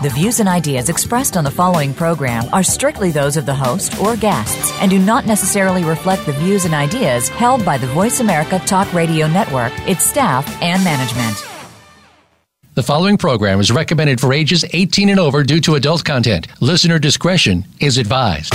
The views and ideas expressed on the following program are strictly those of the host or guests and do not necessarily reflect the views and ideas held by the Voice America Talk Radio Network, its staff, and management. The following program is recommended for ages 18 and over due to adult content. Listener discretion is advised.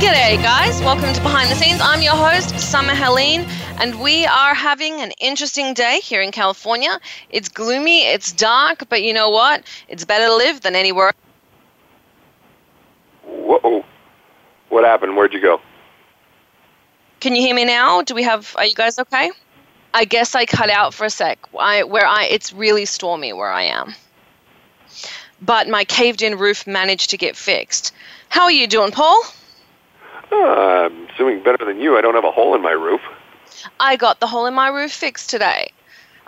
G'day, guys. Welcome to Behind the Scenes. I'm your host, Summer Helene, and we are having an interesting day here in California. It's gloomy, it's dark, but you know what? It's better to live than anywhere. Whoa. What happened? Where'd you go? Can you hear me now? Do we have? Are you guys okay? I guess I cut out for a sec. I, where I, it's really stormy where I am. But my caved-in roof managed to get fixed. How are you doing, Paul? Uh, I'm assuming better than you. I don't have a hole in my roof. I got the hole in my roof fixed today.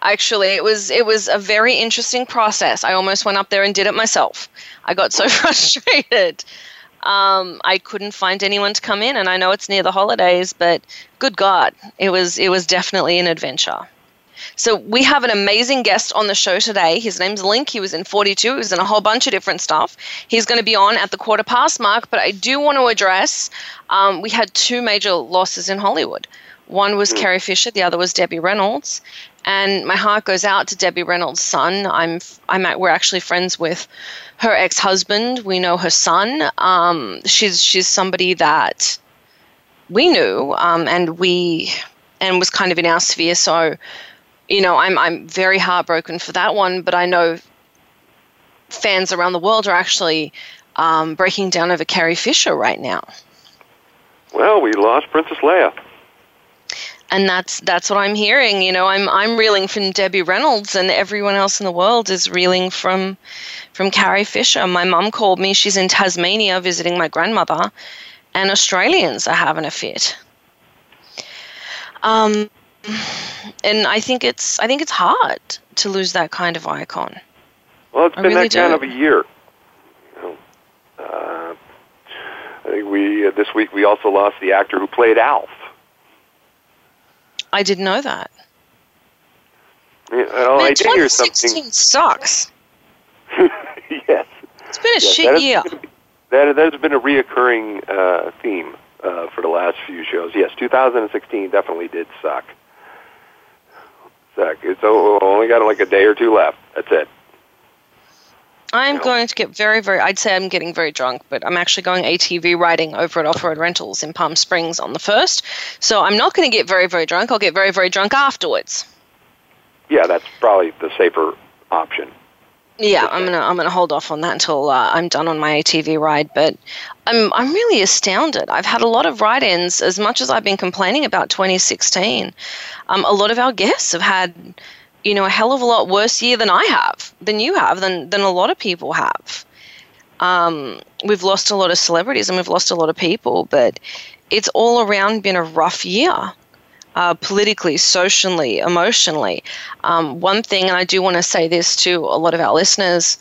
Actually, it was it was a very interesting process. I almost went up there and did it myself. I got so frustrated. Um, I couldn't find anyone to come in, and I know it's near the holidays, but good God, it was it was definitely an adventure. So we have an amazing guest on the show today. His name's Linc. He was in 42. He was in a whole bunch of different stuff. He's going to be on at the quarter past mark, but I do want to address um, we had two major losses in Hollywood. One was Carrie Fisher, the other was Debbie Reynolds. And my heart goes out to Debbie Reynolds' son. I'm, I'm at, we're actually friends with her ex-husband. We know her son. Um, she's, she's somebody that we knew, um, and we, and was kind of in our sphere. So you know, I'm I'm very heartbroken for that one, but I know fans around the world are actually um, breaking down over Carrie Fisher right now. Well, we lost Princess Leia. And that's that's what I'm hearing. You know, I'm I'm reeling from Debbie Reynolds, and everyone else in the world is reeling from from Carrie Fisher. My mum called me. She's in Tasmania visiting my grandmother, and Australians are having a fit. Um, and I think it's I think it's hard to lose that kind of icon. Well, it's I been really that kind of a year. You know, uh, I think we uh, this week we also lost the actor who played Alf. I didn't know that. Yeah, well, Man, I did hear 2016 something. sucks. yes, It's been a yes, shit that year. That that has been a reoccurring uh, theme uh, for the last few shows. Yes, 2016 definitely did suck. Suck. It's only got like a day or two left. That's it. I'm No. going to get very, very. I'd say I'm getting very drunk, but I'm actually going ATV riding over at Off Road Rentals in Palm Springs on the first. So I'm not going to get very, very drunk. I'll get very, very drunk afterwards. Yeah, that's probably the safer option. Yeah, I'm gonna I'm gonna hold off on that until uh, I'm done on my ATV ride. But I'm I'm really astounded. I've had a lot of ride-ins. As much as I've been complaining about 2016, um, a lot of our guests have had, you know, a hell of a lot worse year than I have, than you have, than than a lot of people have. Um, we've lost a lot of celebrities and we've lost a lot of people, but it's all around been a rough year uh, politically, socially, emotionally. Um, one thing, and I do want to say this to a lot of our listeners.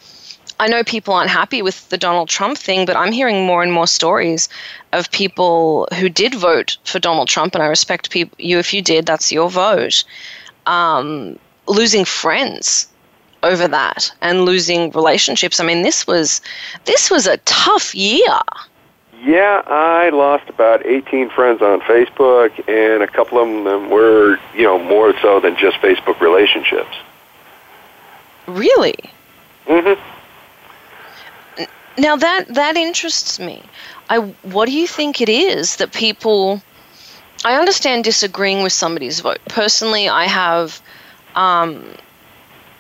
I know people aren't happy with the Donald Trump thing, but I'm hearing more and more stories of people who did vote for Donald Trump, and I respect peop you if you did. That's your vote. Um, losing friends over that and losing relationships. I mean, this was this was a tough year. Yeah, I lost about 18 friends on Facebook, and a couple of them were, you know, more so than just Facebook relationships. Really. Mm-hmm. Now that that interests me. I what do you think it is that people I understand disagreeing with somebody's vote. Personally, I have, um,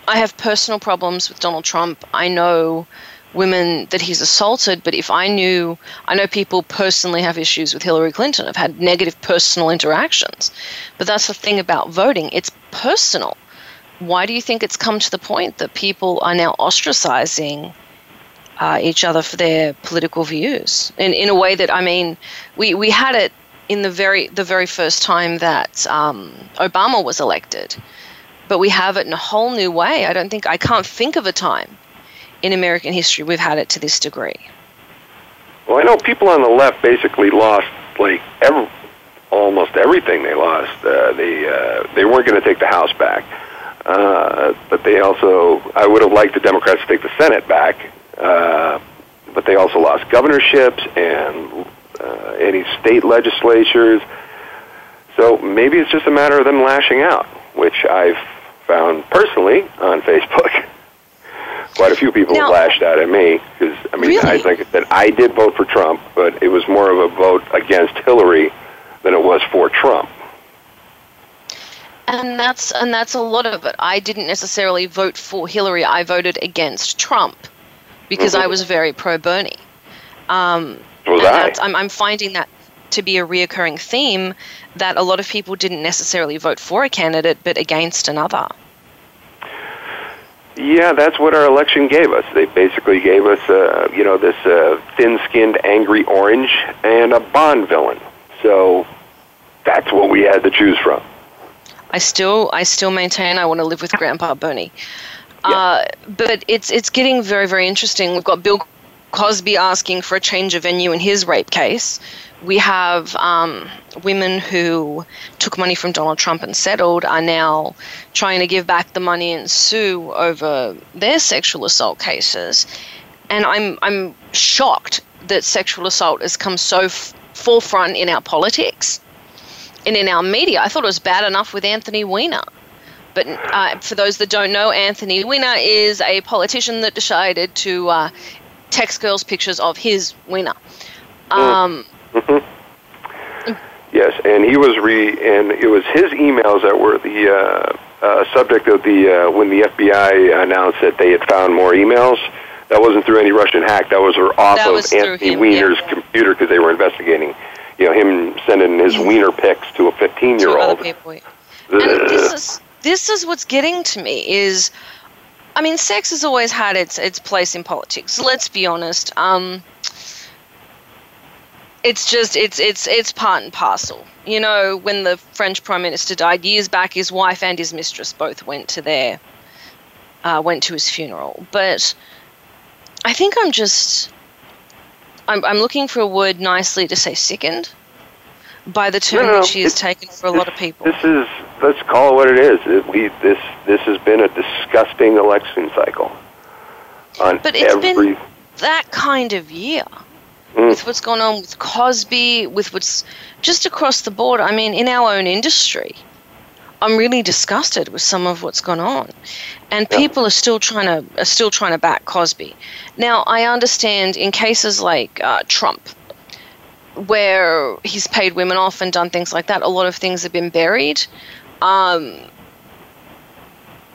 I have personal problems with Donald Trump. I know women that he's assaulted, but if I knew, I know people personally have issues with Hillary Clinton, have had negative personal interactions. But that's the thing about voting, it's personal. Why do you think it's come to the point that people are now ostracizing uh, each other for their political views? In, in a way that, I mean, we, we had it in the very, the very first time that um, Obama was elected. But we have it in a whole new way. I don't think, I can't think of a time in American history we've had it to this degree. Well, I know people on the left basically lost like every, almost everything they lost. Uh, they uh, they weren't going to take the House back, uh, but they also I would have liked the Democrats to take the Senate back, uh, but they also lost governorships and uh, any state legislatures. So maybe it's just a matter of them lashing out, which I've found personally on Facebook quite a few people Now- lashed out at me because I mean I Really? think that I did vote for Trump, but it was more of a vote against Hillary than it was for Trump. And that's and that's a lot of it. I didn't necessarily vote for Hillary. I voted against Trump because I was very pro Bernie. Um, was I. that's- I'm, I'm finding that to be a reoccurring theme that a lot of people didn't necessarily vote for a candidate but against another. Yeah, that's what our election gave us. They basically gave us, uh, you know, this uh, thin-skinned, angry orange and a Bond villain. So that's what we had to choose from. I still I still maintain I want to live with Grandpa Bernie. Uh, but it's it's getting very very interesting. We've got Bill Cosby asking for a change of venue in his rape case. We have um, women who took money from Donald Trump and settled are now trying to give back the money and sue over their sexual assault cases. And I'm I'm shocked that sexual assault has come so f- forefront in our politics and in our media. I thought it was bad enough with Anthony Weiner. But uh, for those that don't know, Anthony Weiner is a politician that decided to uh, text girls pictures of his Weiner. Um, Yes, and he was re, and it was his emails that were the uh, uh, subject of the uh, when the FBI announced that they had found more emails. That wasn't through any Russian hack. That was off That of was through Anthony him, Weiner's yeah. computer because they were investigating, you know, him sending his Weiner pics to a 15-year-old. other people. And this is this is what's getting to me is I mean sex has always had its its place in politics. Let's be honest. Um it's just it's it's it's part and parcel. You know, when the French Prime Minister died years back, his wife and his mistress both went to their uh, went to his funeral. But I think I'm just I'm I'm looking for a word nicely to say sickened by the term No, no, which he has taken for a lot of people. This is let's call it what it is. It, we this this has been a disgusting election cycle. On But it's every been that kind of year Mm. with what's gone on with Cosby, with what's just across the board. I mean, in our own industry, I'm really disgusted with some of what's gone on, and Yeah. people are still trying to are still trying to back Cosby. Now, I understand in cases like uh, Trump, where he's paid women off and done things like that, a lot of things have been buried. Um,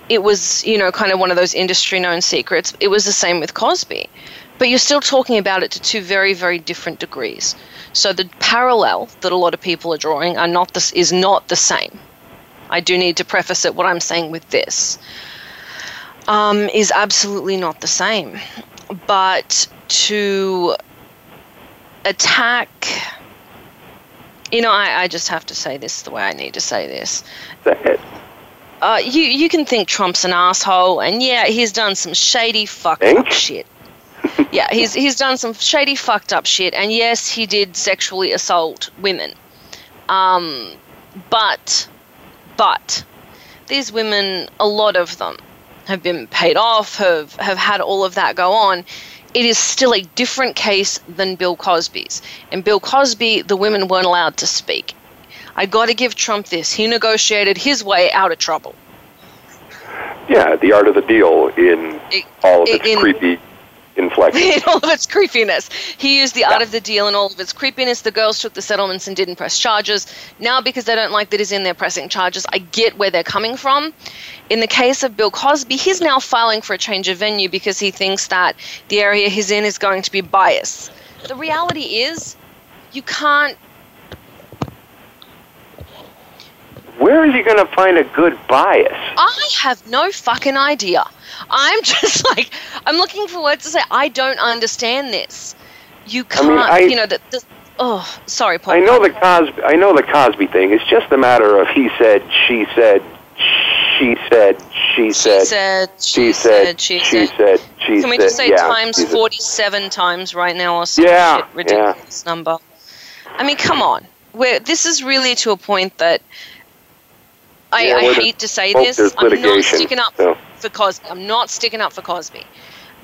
it was, you know, kind of one of those industry known secrets. It was the same with Cosby. But you're still talking about it to two very, very different degrees. So the parallel that a lot of people are drawing are not this is not the same. I do need to preface it what I'm saying with this. Um, is absolutely not the same. But to attack you know, I, I just have to say this the way I need to say this uh, you you can think Trump's an asshole, and yeah, he's done some shady fuck shit. Yeah, he's he's done some shady fucked up shit, and yes, he did sexually assault women. Um, but but these women, a lot of them, have been paid off, have have had all of that go on. It is still a different case than Bill Cosby's. In Bill Cosby, the women weren't allowed to speak. I got to give Trump this. He negotiated his way out of trouble. yeah, the art of the deal in all of its in- creepy inflection. in all of its creepiness. He used the art of the deal in all of its creepiness. The girls took the settlements and didn't press charges. Now, because they don't like that he's in there pressing charges, I get where they're coming from. In the case of Bill Cosby, he's now filing for a change of venue because he thinks that the area he's in is going to be biased. The reality is, you can't. Where is he going to find a good bias? I have no fucking idea. I'm just like, I'm looking for words to say. I don't understand this. You can't, mean, I- you know, the, the, oh, sorry, Paul. I know the Cosby. I know the Cosby thing. It's just a matter of he said, she said, she said, she said, She said, she said, she said, she she said. Can we just say times. 47 times right now or some ridiculous number? I mean, come on. We're, this is really to a point that I, Yeah, I hate to say this. I'm not sticking up so. for Cosby. I'm not sticking up for Cosby.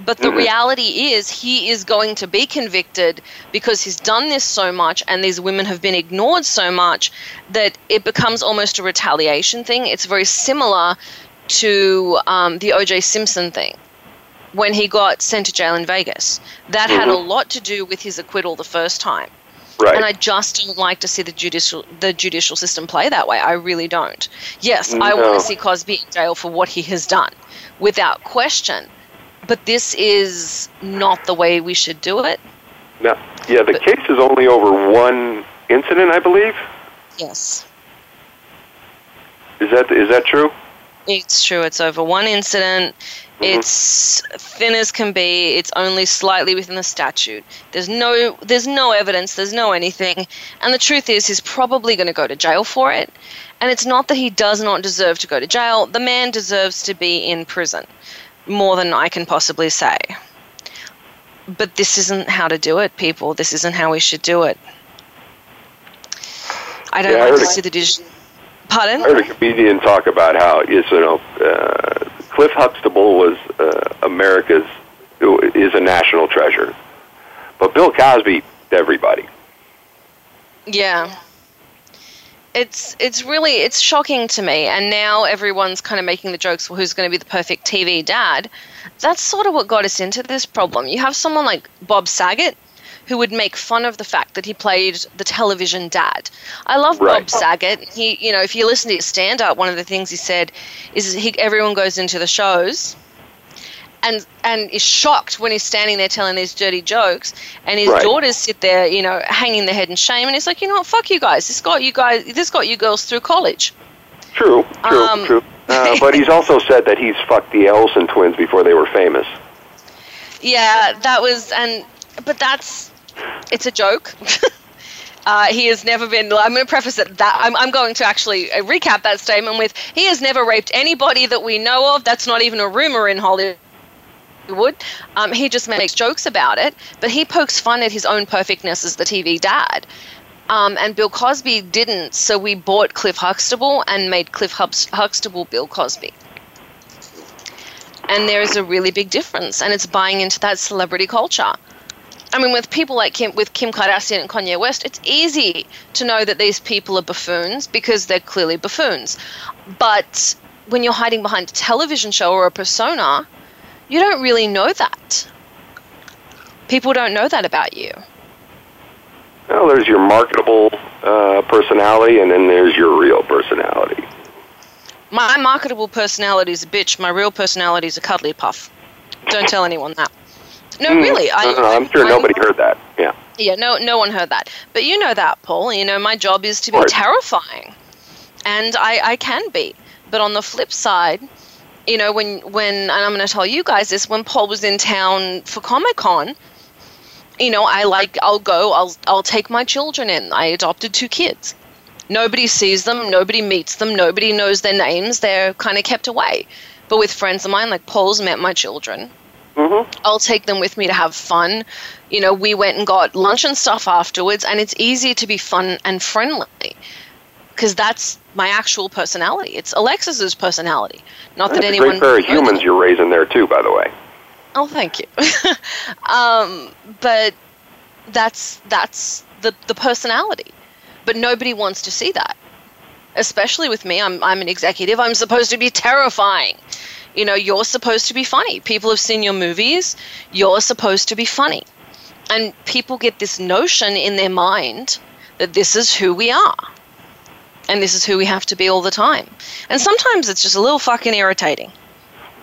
But the Mhm. reality is, he is going to be convicted because he's done this so much and these women have been ignored so much that it becomes almost a retaliation thing. It's very similar to um, the O.J. Simpson thing when he got sent to jail in Vegas. That had a Mhm. lot to do with his acquittal the first time. Right. And I just don't like to see the judicial the judicial system play that way. I really don't. Yes, I want to see Cosby in jail for what he has done, without question. But this is not the way we should do it. now, yeah, the but- case is only over one incident, I believe. Yes, Is that is that true? it's true. It's over one incident. Mhm. It's thin as can be. It's only slightly within the statute. There's no there's no evidence. There's no anything. And the truth is, he's probably going to go to jail for it. And it's not that he does not deserve to go to jail. The man deserves to be in prison, more than I can possibly say. But this isn't how to do it, people. This isn't how we should do it. I don't Yeah, like heard to see the digital. Pardon? I heard a comedian talk about how you know uh, Cliff Huxtable was uh, America's is a national treasure, but Bill Cosby everybody. Yeah. It's it's really it's shocking to me and now everyone's kind of making the jokes well who's going to be the perfect TV dad. That's sort of what got us into this problem. You have someone like Bob Saget who would make fun of the fact that he played the television dad. I love Right. Bob Saget. He you know, if you listen to his stand up, one of the things he said is he everyone goes into the shows and and is shocked when he's standing there telling these dirty jokes, and his Right. daughters sit there, you know, hanging their head in shame, and he's like, you know what, fuck you guys, this got you guys, this got you girls through college. True, true, Um, true. Uh, but he's also said that he's fucked the Olsen twins before they were famous. Yeah, that was, and but that's, it's a joke. Uh, he has never been. I'm going to preface it that I'm, I'm going to actually uh, recap that statement with he has never raped anybody that we know of. That's not even a rumor in Hollywood. Um, he just makes jokes about it, but he pokes fun at his own perfectness as the TV dad. Um, and Bill Cosby didn't, so we bought Cliff Huxtable and made Cliff Huxtable Bill Cosby. And there is a really big difference, and it's buying into that celebrity culture. I mean, with people like Kim, with Kim Kardashian and Kanye West, it's easy to know that these people are buffoons because they're clearly buffoons. But when you're hiding behind a television show or a persona, you don't really know that. People don't know that about you. Well, there's your marketable uh, personality, and then there's your real personality. My marketable personality is a bitch. My real personality is a cuddly puff. Don't tell anyone that. No, Hmm. really. I, No, no, I'm sure I'm- nobody heard that. Yeah. Yeah, no, no one heard that. But you know that, Paul. You know, my job is to be terrifying, and I, I can be. But on the flip side, you know, when when and I'm going to tell you guys this, when Paul was in town for Comic Con, you know, I like I'll go, I'll I'll take my children in. I adopted two kids. Nobody sees them, nobody meets them, nobody knows their names. They're kind of kept away. But with friends of mine, like Paul's met my children. Mm-hmm. I'll take them with me to have fun. You know, we went and got lunch and stuff afterwards, and it's easy to be fun and friendly because that's my actual personality. It's Alexis's personality. Not that That's a anyone. great pair of humans you're raising there too, by the way. Oh, thank you. um, but that's that's the the personality. But nobody wants to see that. especially with me. I'm, I'm an executive. I'm supposed to be terrifying. You know, you're supposed to be funny. People have seen your movies. You're supposed to be funny. And people get this notion in their mind that this is who we are. And this is who we have to be all the time. And sometimes it's just a little fucking irritating.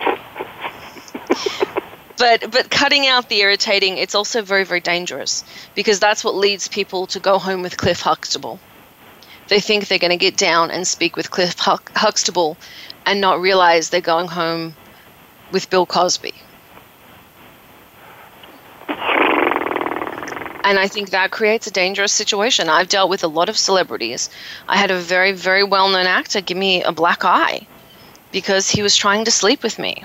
but but cutting out the irritating, it's also very very dangerous because that's what leads people to go home with Cliff Huxtable. They think they're going to get down and speak with Cliff Huxtable and not realize they're going home with Bill Cosby. And I think that creates a dangerous situation. I've dealt with a lot of celebrities. I had a very, very well known actor give me a black eye because he was trying to sleep with me.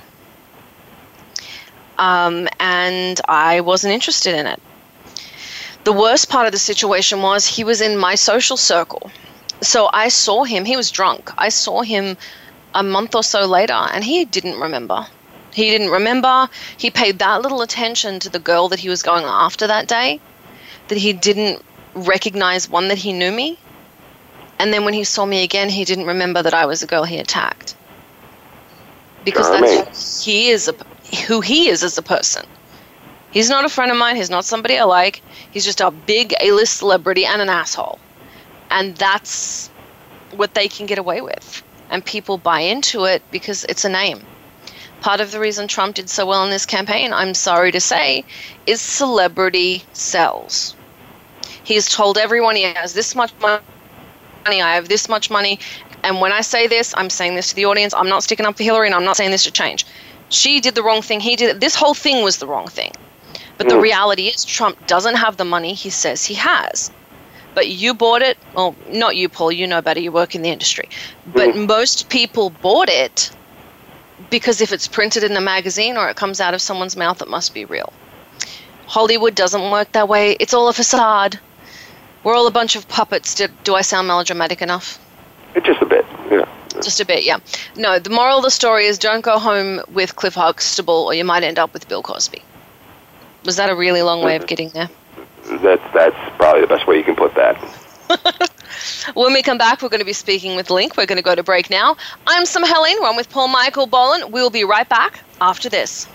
Um, and I wasn't interested in it. The worst part of the situation was he was in my social circle. So I saw him, he was drunk. I saw him a month or so later and he didn't remember. He didn't remember. He paid that little attention to the girl that he was going after that day that he didn't recognize one that he knew me. And then when he saw me again, he didn't remember that I was the girl he attacked. Because that's who he is, a, who he is as a person. He's not a friend of mine. He's not somebody I like. He's just a big A-list celebrity and an asshole. And that's what they can get away with. And people buy into it because it's a name. Part of the reason Trump did so well in this campaign, I'm sorry to say, is celebrity sells. He's told everyone he has this much money, I have this much money. And when I say this, I'm saying this to the audience. I'm not sticking up for Hillary and I'm not saying this to change. She did the wrong thing. He did it. This whole thing was the wrong thing. But the hmm. reality is, Trump doesn't have the money he says he has. But you bought it. Well, not you, Paul. You know better. You work in the industry. But hmm. most people bought it because if it's printed in a magazine or it comes out of someone's mouth, it must be real. Hollywood doesn't work that way. It's all a facade. We're all a bunch of puppets. Do, do I sound melodramatic enough? Just a bit, yeah. Just a bit, yeah. No, the moral of the story is don't go home with Cliff Huxtable or you might end up with Bill Cosby. Was that a really long way of getting there? That's, that's probably the best way you can put that. when we come back, we're going to be speaking with Linc. We're going to go to break now. I'm Sam Helene. We're on with Paul Michael Boland. We'll be right back after this.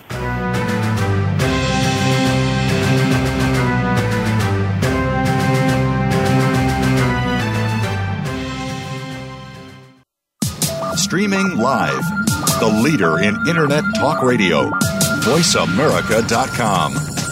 Streaming live, the leader in Internet Talk Radio, VoiceAmerica.com.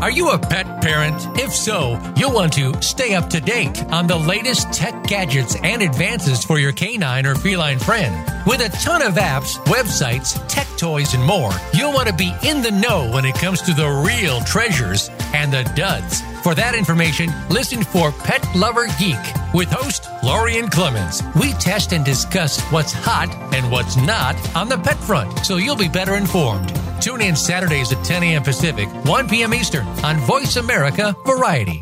Are you a pet parent? If so, you'll want to stay up to date on the latest tech gadgets and advances for your canine or feline friend. With a ton of apps, websites, tech toys, and more, you'll want to be in the know when it comes to the real treasures and the duds. For that information, listen for Pet Lover Geek with host Lorian Clemens. We test and discuss what's hot and what's not on the pet front, so you'll be better informed. Tune in Saturdays at 10 a.m. Pacific, 1 p.m. Eastern on Voice America Variety.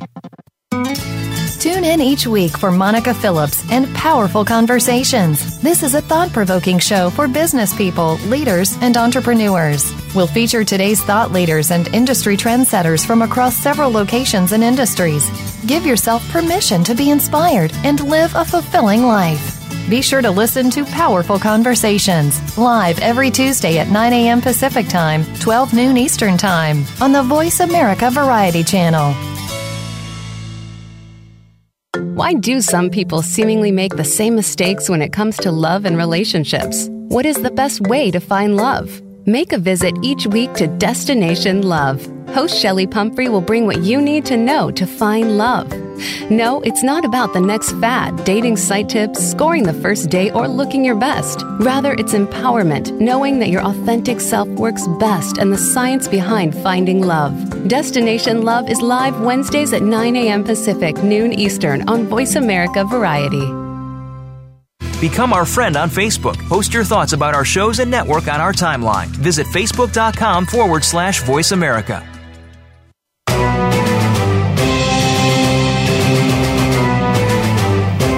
Tune in each week for Monica Phillips and Powerful Conversations. This is a thought provoking show for business people, leaders, and entrepreneurs. We'll feature today's thought leaders and industry trendsetters from across several locations and industries. Give yourself permission to be inspired and live a fulfilling life. Be sure to listen to Powerful Conversations live every Tuesday at 9 a.m. Pacific Time, 12 noon Eastern Time on the Voice America Variety Channel. Why do some people seemingly make the same mistakes when it comes to love and relationships? What is the best way to find love? Make a visit each week to Destination Love. Host Shelly Pumphrey will bring what you need to know to find love. No, it's not about the next fad, dating site tips, scoring the first date, or looking your best. Rather, it's empowerment, knowing that your authentic self works best and the science behind finding love. Destination Love is live Wednesdays at 9 a.m. Pacific, noon Eastern on Voice America Variety. Become our friend on Facebook. Post your thoughts about our shows and network on our timeline. Visit facebook.com forward slash voice America.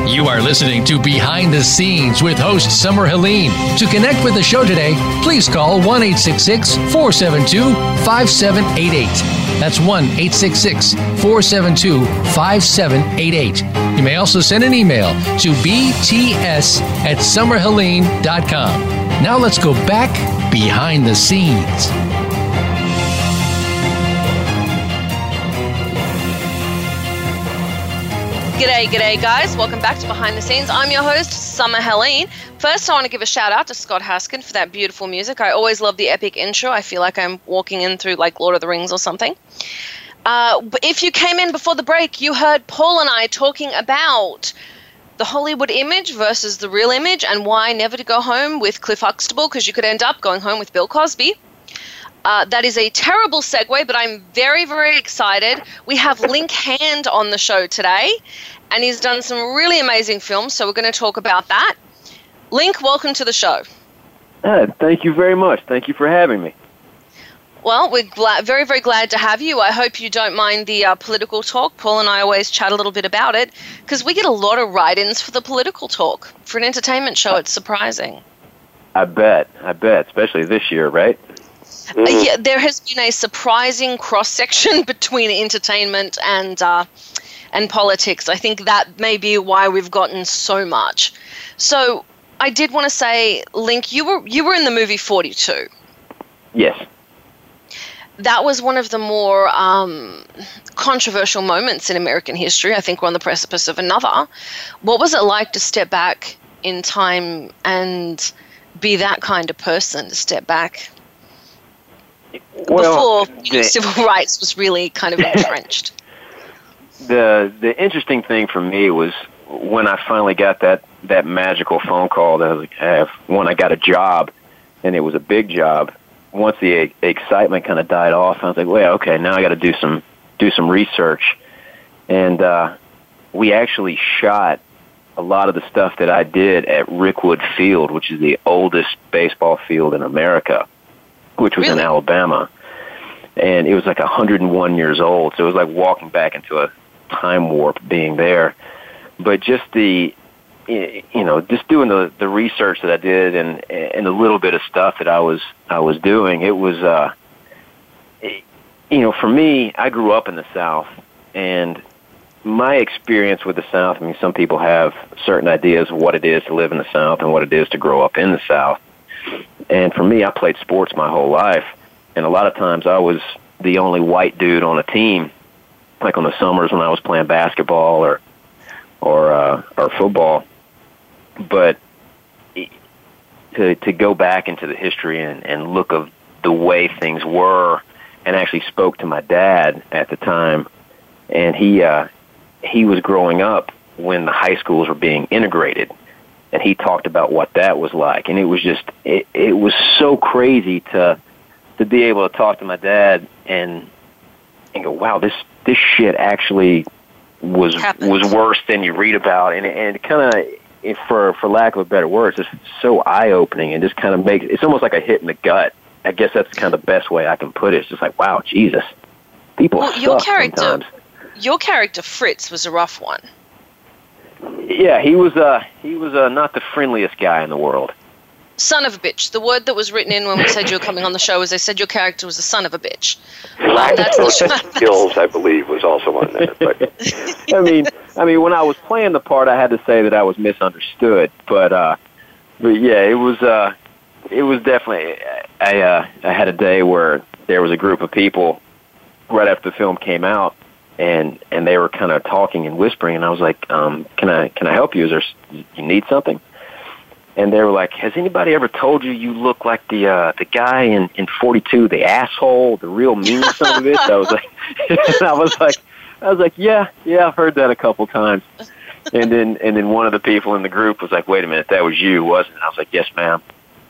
You are listening to Behind the Scenes with host Summer Helene. To connect with the show today, please call 1 472 5788. That's 1 472 5788. You may also send an email to bts at summerhelene.com. Now let's go back behind the scenes. G'day, g'day, guys. Welcome back to Behind the Scenes. I'm your host, Summer Helene. First, I want to give a shout out to Scott Haskin for that beautiful music. I always love the epic intro. I feel like I'm walking in through like Lord of the Rings or something. Uh, if you came in before the break, you heard Paul and I talking about the Hollywood image versus the real image and why never to go home with Cliff Huxtable because you could end up going home with Bill Cosby. Uh, that is a terrible segue, but I'm very, very excited. We have Linc Hand on the show today, and he's done some really amazing films, so we're going to talk about that. Linc, welcome to the show. Uh, thank you very much. Thank you for having me. Well, we're glad, very, very glad to have you. I hope you don't mind the uh, political talk. Paul and I always chat a little bit about it because we get a lot of write ins for the political talk. For an entertainment show, it's surprising. I bet. I bet, especially this year, right? Uh, yeah, there has been a surprising cross section between entertainment and uh, and politics. I think that may be why we've gotten so much. So I did want to say, Linc, you were you were in the movie Forty Two. Yes. That was one of the more um, controversial moments in American history. I think we're on the precipice of another. What was it like to step back in time and be that kind of person to step back Well, before the- civil rights was really kind of entrenched? the the interesting thing for me was when I finally got that that magical phone call that I was like, hey, when I got a job, and it was a big job. Once the excitement kind of died off, I was like, well, okay, now I got to do some do some research, and uh, we actually shot a lot of the stuff that I did at Rickwood Field, which is the oldest baseball field in America, which was in Alabama. And it was like 101 years old, so it was like walking back into a time warp being there. But just the, you know, just doing the the research that I did and and the little bit of stuff that I was I was doing, it was, uh, it- you know, for me, I grew up in the South, and my experience with the South. I mean, some people have certain ideas of what it is to live in the South and what it is to grow up in the South. And for me, I played sports my whole life, and a lot of times I was the only white dude on a team. Like on the summers when I was playing basketball or or uh, or football, but to to go back into the history and, and look of the way things were, and actually spoke to my dad at the time, and he uh, he was growing up when the high schools were being integrated, and he talked about what that was like, and it was just it, it was so crazy to to be able to talk to my dad and and go, wow, this this shit actually was Happened. was worse than you read about, and and kind of for for lack of a better word, it's just so eye opening and just kind of makes it's almost like a hit in the gut. I guess that's kind of the best way I can put it. It's just like, wow, Jesus, people Well, your character- sometimes. Your character Fritz was a rough one. Yeah, he was uh he was uh, not the friendliest guy in the world. Son of a bitch. The word that was written in when we said you were coming on the show was they said your character was a son of a bitch. Well, that's the show. Skills, I believe, was also on there. But I mean, I mean, when I was playing the part, I had to say that I was misunderstood. But, uh, but yeah, it was, uh, it was definitely. I, uh, I had a day where there was a group of people right after the film came out, and and they were kind of talking and whispering, and I was like, um, "Can I can I help you? Is there you need something?" And they were like, "Has anybody ever told you you look like the uh, the guy in in 42, the asshole, the real mean son of bitch?" I was like, I was like. I was like, yeah, yeah, I've heard that a couple times. And then and then one of the people in the group was like, wait a minute, that was you, wasn't it? I was like, yes, ma'am.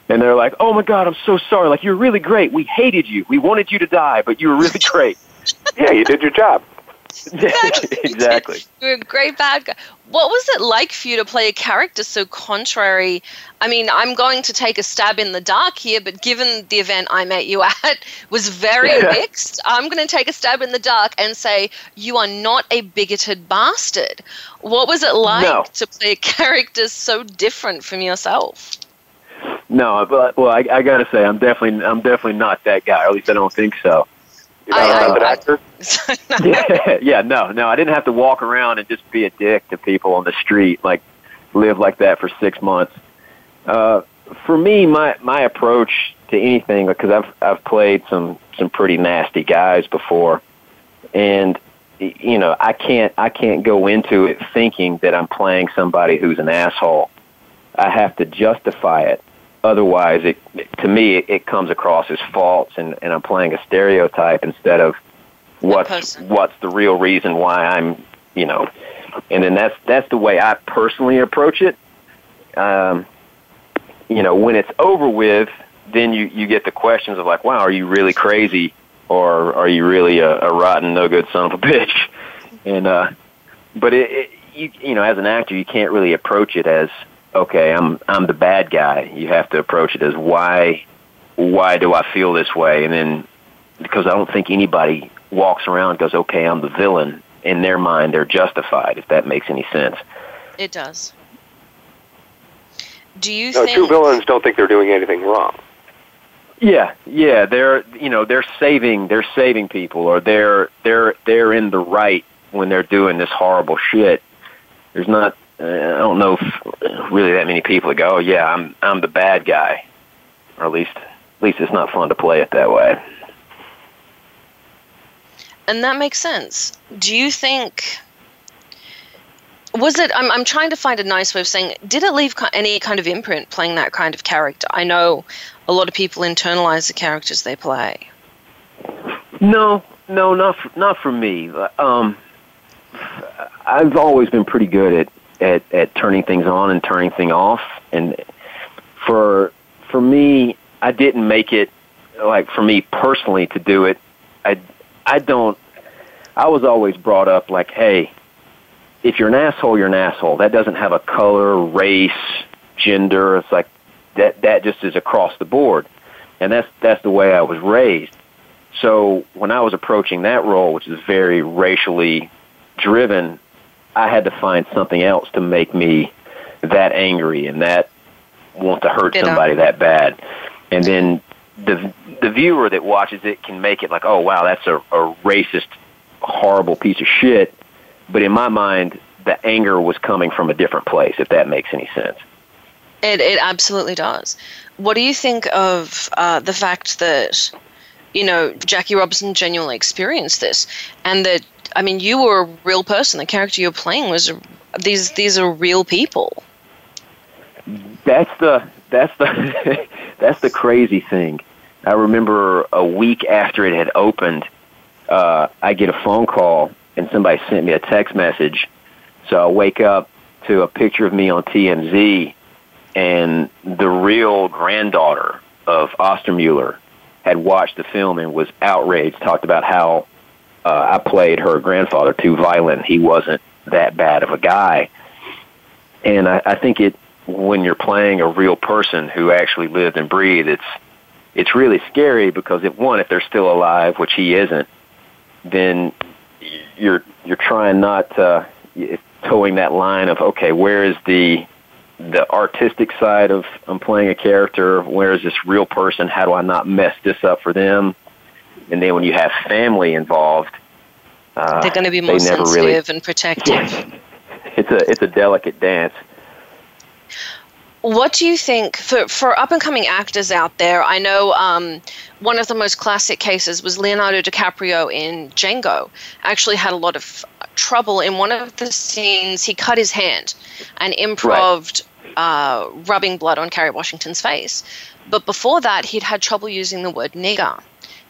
And they're like, oh my God, I'm so sorry. Like, you're really great. We hated you. We wanted you to die, but you were really great. yeah, you did your job. exactly. You're a great bad guy. What was it like for you to play a character so contrary? I mean, I'm going to take a stab in the dark here, but given the event I met you at was very mixed, I'm going to take a stab in the dark and say you are not a bigoted bastard. What was it like No. to play a character so different from yourself? No, but well, I, I gotta say, I'm definitely, I'm definitely not that guy. Or at least I don't think so. You're not I- a method I- actor. yeah, yeah, no, no, I didn't have to walk around and just be a dick to people on the street, like live like that for six months. Uh, for me, my my approach to anything because I've I've played some some pretty nasty guys before, and you know I can't I can't go into it thinking that I'm playing somebody who's an asshole. I have to justify it. Otherwise, it to me it, it comes across as false, and, and I'm playing a stereotype instead of what's what's the real reason why I'm you know, and then that's that's the way I personally approach it. Um, you know, when it's over with, then you you get the questions of like, wow, are you really crazy, or are you really a, a rotten, no good son of a bitch? And uh, but it, it you you know, as an actor, you can't really approach it as okay, I'm I'm the bad guy. You have to approach it as why why do I feel this way, and then because I don't think anybody walks around and goes, okay, I'm the villain. In their mind, they're justified. If that makes any sense. It does. Do you No, think true villains don't think they're doing anything wrong. Yeah, yeah, they're you know they're saving they're saving people or they're they're they're in the right when they're doing this horrible shit. There's not uh, I don't know if really that many people go, oh, yeah, I'm I'm the bad guy, or at least at least it's not fun to play it that way. And that makes sense. Do you think was it I'm I'm trying to find a nice way of saying did it leave any kind of imprint playing that kind of character? I know a lot of people internalize the characters they play. No, no, not for, not for me. Um, I've always been pretty good at, at at turning things on and turning things off, and for for me, I didn't make it like for me personally to do it. I I don't. I was always brought up like, hey, if you're an asshole, you're an asshole. That doesn't have a color, race, gender. It's like that. That just is across the board, and that's that's the way I was raised. So when I was approaching that role, which is very racially driven, I had to find something else to make me that angry and that want to hurt Ditto. somebody that bad. And then the the viewer that watches it can make it like, oh wow, that's a, a racist, horrible piece of shit. But in my mind, the anger was coming from a different place. If that makes any sense. It it absolutely does. What do you think of uh, the fact that you know Jackie Robinson genuinely experienced this, and that I mean you were a real person. The character you're playing was these these are real people. That's the that's the that's the crazy thing. I remember a week after it had opened, uh, I get a phone call and somebody sent me a text message. So I wake up to a picture of me on TMZ, and the real granddaughter of Ostermueller had watched the film and was outraged. Talked about how uh, I played her grandfather too violent. He wasn't that bad of a guy, and I, I think it when you're playing a real person who actually lived and breathed, it's it's really scary because if one, if they're still alive, which he isn't, then you're you're trying not to towing that line of okay, where is the the artistic side of I'm playing a character? Where is this real person? How do I not mess this up for them? And then when you have family involved, uh, They're going to be more sensitive really- and protective. It's a it's a delicate dance. What do you think for for up and coming actors out there? I know um, one of the most classic cases was Leonardo DiCaprio in Django. Actually, had a lot of trouble in one of the scenes. He cut his hand and improved uh, rubbing blood on Kerry Washington's face. But before that, he'd had trouble using the word nigger,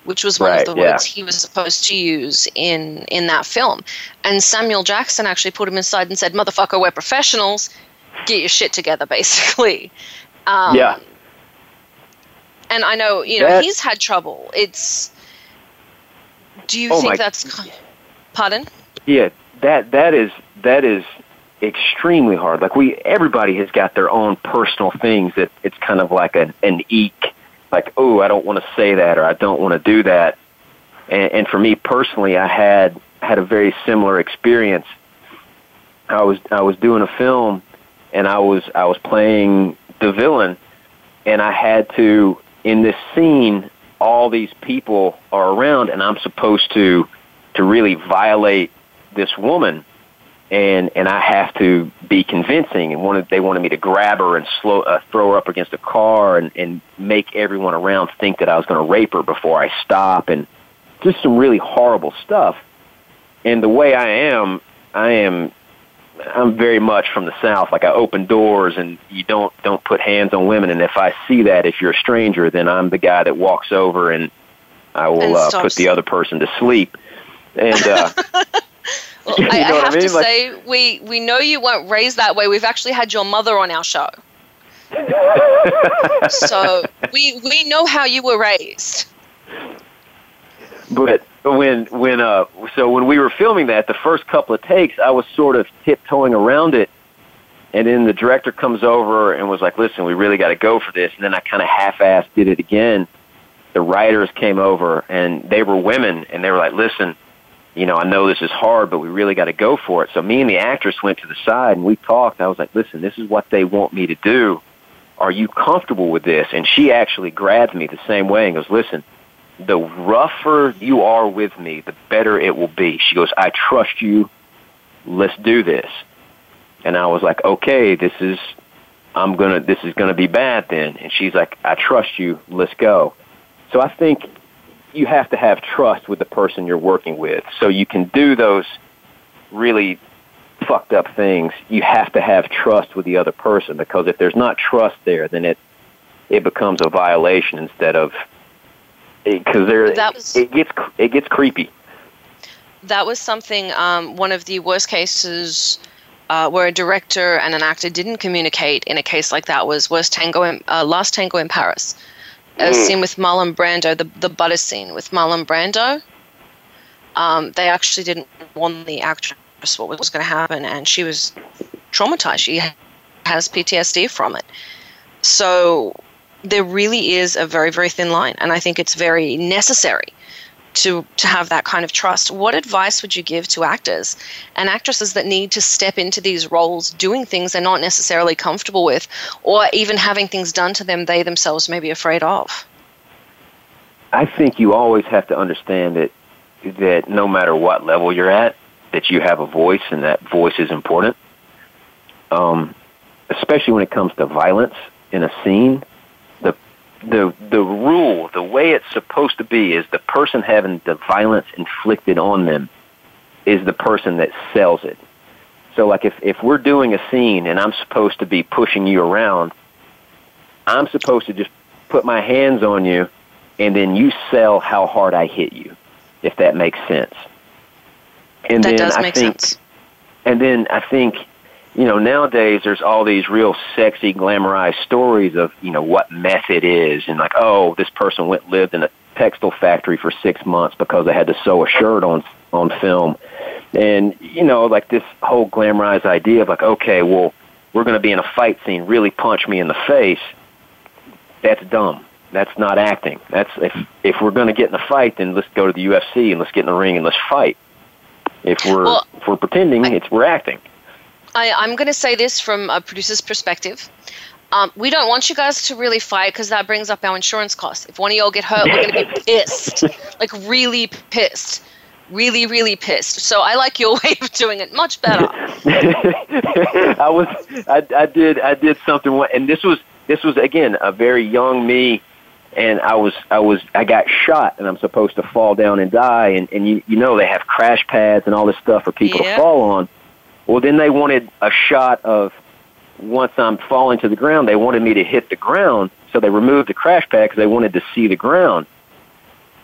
which was one Right, of the yeah. words he was supposed to use in in that film. And Samuel Jackson actually put him aside and said, "Motherfucker, we're professionals. Get your shit together, basically." Um, yeah, And I know, you know, That- he's had trouble. It's. Do you Oh think my- that's. Pardon? Yeah, that that is that is extremely hard. Like we, everybody has got their own personal things that it's kind of like an an eek. Like, oh, I don't want to say that, or I don't want to do that. And, and for me personally, I had had a very similar experience. I was I was doing a film, and I was I was playing the villain, and I had to in this scene all these people are around, and I'm supposed to to really violate this woman, and and I have to be convincing. And wanted they wanted me to grab her and slow uh, throw her up against a car and and make everyone around think that I was going to rape her before I stop, and just some really horrible stuff. And the way I am, I am I'm very much from the South. Like I open doors, and you don't don't put hands on women. And if I see that, if you're a stranger, then I'm the guy that walks over and I will uh, put the other person to sleep. And uh, well, I, I, have I mean? to like, say, we we know you weren't raised that way. We've actually had your mother on our show, so we we know how you were raised. But when when uh so when we were filming that the first couple of takes I was sort of tiptoeing around it and then the director comes over and was like listen we really got to go for this and then I kind of half-assed did it again the writers came over and they were women and they were like listen you know I know this is hard but we really got to go for it so me and the actress went to the side and we talked I was like listen this is what they want me to do are you comfortable with this and she actually grabbed me the same way and goes listen the rougher you are with me, the better it will be. She goes, I trust you. Let's do this. And I was like, okay, this is, I'm gonna, this is gonna be bad then. And she's like, I trust you. Let's go. So I think you have to have trust with the person you're working with. So you can do those really fucked up things. You have to have trust with the other person because if there's not trust there, then it, it becomes a violation instead of because there that was, it gets it gets creepy. That was something. Um, one of the worst cases uh, where a director and an actor didn't communicate in a case like that was worst tango in, uh, last tango in Paris. A mm. scene with Marlon Brando, the the butter scene with Marlon Brando. Um, they actually didn't warn the actress what was going to happen, and she was traumatized. She has PTSD from it. So there really is a very, very thin line. And I think it's very necessary to, to have that kind of trust. What advice would you give to actors and actresses that need to step into these roles doing things they're not necessarily comfortable with, or even having things done to them they themselves may be afraid of? I think you always have to understand that that no matter what level you're at, that you have a voice and that voice is important. Um, especially when it comes to violence in a scene, the the rule, the way it's supposed to be, is the person having the violence inflicted on them is the person that sells it. So, like if if we're doing a scene and I'm supposed to be pushing you around, I'm supposed to just put my hands on you, and then you sell how hard I hit you, if that makes sense. And that then does I make think, sense. And then I think you know, nowadays there's all these real sexy, glamorized stories of, you know, what meth it is and like, oh, this person went lived in a textile factory for six months because they had to sew a shirt on on film. And, you know, like this whole glamorized idea of like, okay, well, we're going to be in a fight scene, really punch me in the face. That's dumb. That's not acting. That's if if we're going to get in a fight, then let's go to the UFC and let's get in the ring and let's fight. If we're well, if we're pretending, I, it's we're acting. I, am going to say this from a producer's perspective. Um, we don't want you guys to really fight because that brings up our insurance costs. If one of y'all get hurt, we're going to be pissed, like really pissed, really, really pissed. So I like your way of doing it much better. I was, I, I did, I did something, and this was, this was again a very young me, and I was, I was, I got shot, and I'm supposed to fall down and die, and and you, you know they have crash pads and all this stuff for people to fall on well, then they wanted a shot of once I'm falling to the ground, they wanted me to hit the ground. So they removed the crash pad because they wanted to see the ground.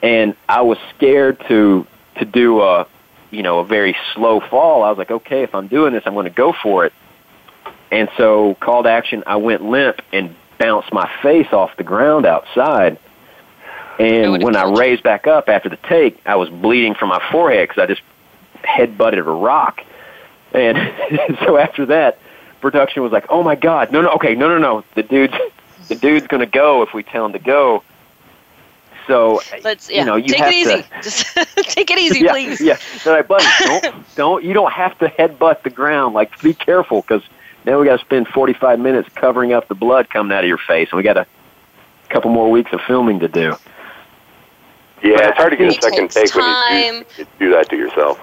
And I was scared to to do a you know a very slow fall. I was like, okay, if I'm doing this, I'm going to go for it. And so, called action, I went limp and bounced my face off the ground outside. And when I raised back up after the take, I was bleeding from my forehead because I just head butted a rock. And so after that, production was like, "Oh my God, no, no, okay, no, no, no, the dude's the dude's going to go if we tell him to go." So Let's, yeah. you know, you take have it easy. to just take it easy, yeah, please. Yeah, so like, buddy, don't don't you don't have to headbutt the ground. Like, be careful because now we got to spend 45 minutes covering up the blood coming out of your face, and we got a couple more weeks of filming to do. Yeah, it's hard to get a second takes take when time. you do, you do that to yourself.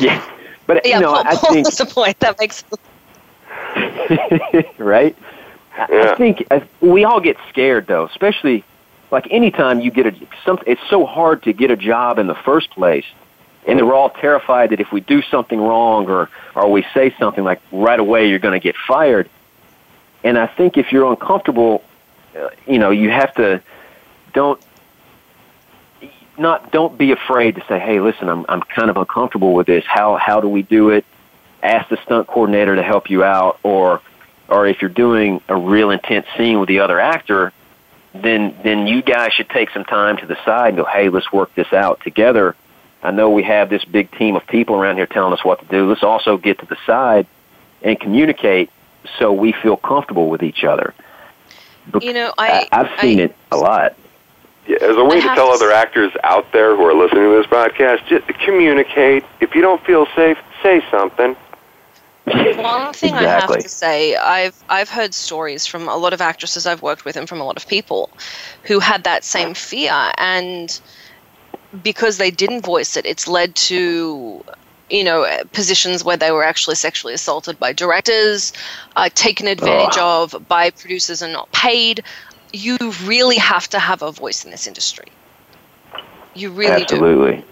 Yeah, but Yeah, you know, Paul, I Paul think has a point. That makes right? I- Yeah. I think uh, we all get scared though, especially like anytime you get a some. It's so hard to get a job in the first place, and we're all terrified that if we do something wrong or or we say something like right away you're going to get fired. And I think if you're uncomfortable, uh, you know, you have to don't not don't be afraid to say, "Hey, listen, I'm I'm kind of uncomfortable with this. How how do we do it?" Ask the stunt coordinator to help you out, or or if you're doing a real intense scene with the other actor, then then you guys should take some time to the side and go, "Hey, let's work this out together." I know we have this big team of people around here telling us what to do. Let's also get to the side and communicate so we feel comfortable with each other. You know, I- I've seen I- it a lot. Yeah, as a way I to tell to other actors out there who are listening to this podcast, just communicate. If you don't feel safe, say something. One thing I have to say, I've I've heard stories from a lot of actresses I've worked with and from a lot of people who had that same fear and because they didn't voice it, it's led to you know positions where they were actually sexually assaulted by directors, uh, taken advantage of by producers and not paid. You really have to have a voice in this industry. You really do Absolutely.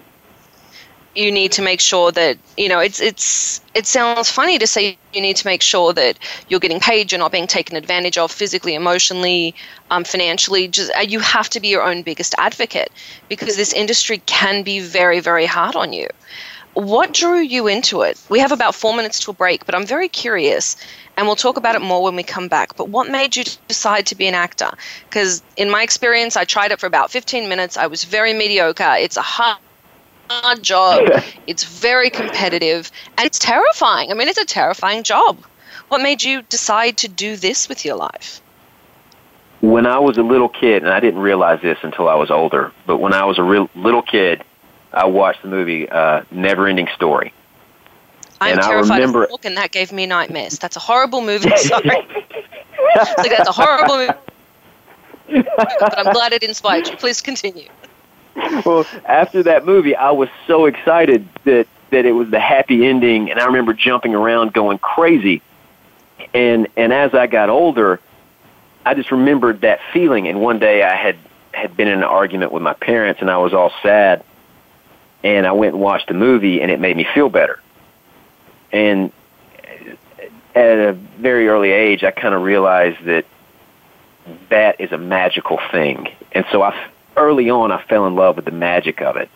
you need to make sure that you know it's it's it sounds funny to say you need to make sure that you're getting paid you're not being taken advantage of physically emotionally um, financially just uh, you have to be your own biggest advocate because this industry can be very very hard on you what drew you into it we have about four minutes to a break but i'm very curious and we'll talk about it more when we come back but what made you decide to be an actor because in my experience i tried it for about 15 minutes i was very mediocre it's a hard hard job. it's very competitive and it's terrifying. I mean, it's a terrifying job. What made you decide to do this with your life? when I was a little kid, and I didn't realize this until I was older, but when I was a real little kid, I watched the movie uh, Neverending Story. I'm And I terrified remember- of the book, and that gave me nightmares. That's a horrible movie. Sorry. like, that's a horrible movie. but I'm glad it inspired you. Please continue. well, after that movie, I was so excited that that it was the happy ending, and I remember jumping around, going crazy. And and as I got older, I just remembered that feeling. And one day, I had had been in an argument with my parents, and I was all sad. And I went and watched the movie, and it made me feel better. And at a very early age, I kind of realized that that is a magical thing. And so I, early on, I fell in love with the magic of it.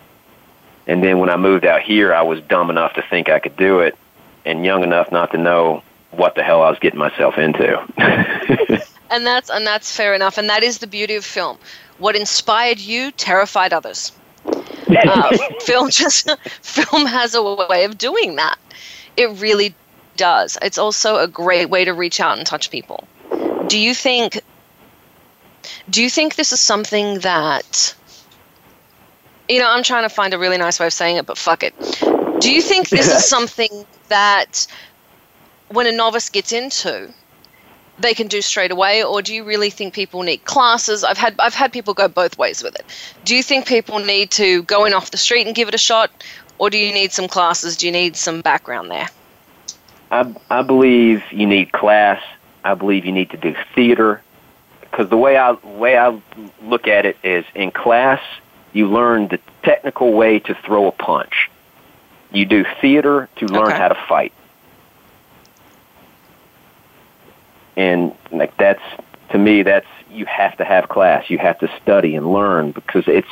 And then when I moved out here, I was dumb enough to think I could do it and young enough not to know what the hell I was getting myself into. And that's and that's fair enough. And that is the beauty of film. What inspired you terrified others. Uh, film just film has a way of doing that. It really does. It's also a great way to reach out and touch people. Do you think? Do you think this is something that? You know, I'm trying to find a really nice way of saying it, but fuck it. Do you think this is something that, when a novice gets into, they can do straight away or do you really think people need classes i've had i've had people go both ways with it do you think people need to go in off the street and give it a shot or do you need some classes do you need some background there I, I believe you need class. I believe you need to do theater. Because the way I way I look at it is, in class, you learn the technical way to throw a punch. You do theater to learn Okay. how to fight. And like that's to me, that's you have to have class. You have to study and learn because it's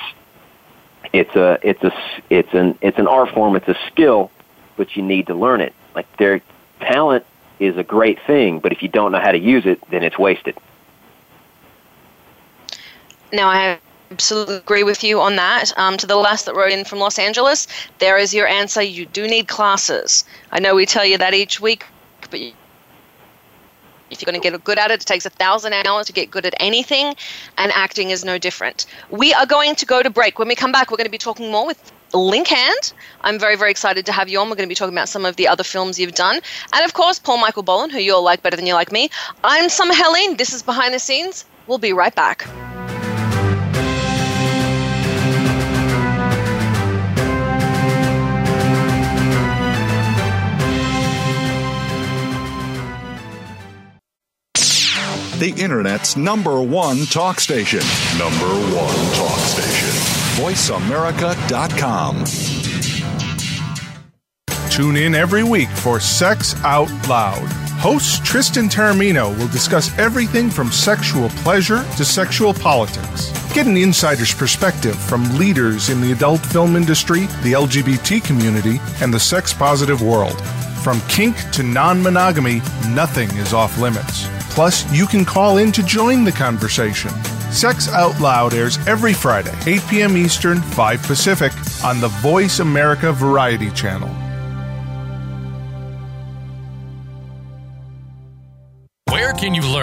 it's a it's a it's an it's an art form. It's a skill, but you need to learn it. Like their talent is a great thing, but if you don't know how to use it, then it's wasted. now i absolutely agree with you on that um, to the last that wrote in from los angeles there is your answer you do need classes i know we tell you that each week but if you're going to get good at it, it takes a thousand hours to get good at anything, and acting is no different. We are going to go to break. When we come back, we're going to be talking more with Linc Hand. I'm very, very excited to have you on. We're going to be talking about some of the other films you've done. And of course, Paul Michael Bolan, who you all like better than you like me. I'm Summer Helene. This is Behind the Scenes. We'll be right back. The Internet's number one talk station. Number one talk station. VoiceAmerica.com. Tune in every week for Sex Out Loud. Host Tristan Taormino will discuss everything from sexual pleasure to sexual politics. Get an insider's perspective from leaders in the adult film industry, the LGBT community, and the sex positive world. From kink to non monogamy, nothing is off limits. Plus, you can call in to join the conversation. Sex Out Loud airs every Friday, 8 p.m. Eastern, 5 Pacific, on the Voice America Variety Channel.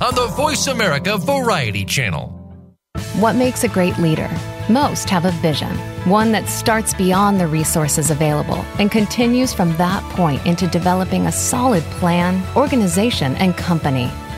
on the Voice America Variety Channel. What makes a great leader? Most have a vision, one that starts beyond the resources available and continues from that point into developing a solid plan, organization, and company.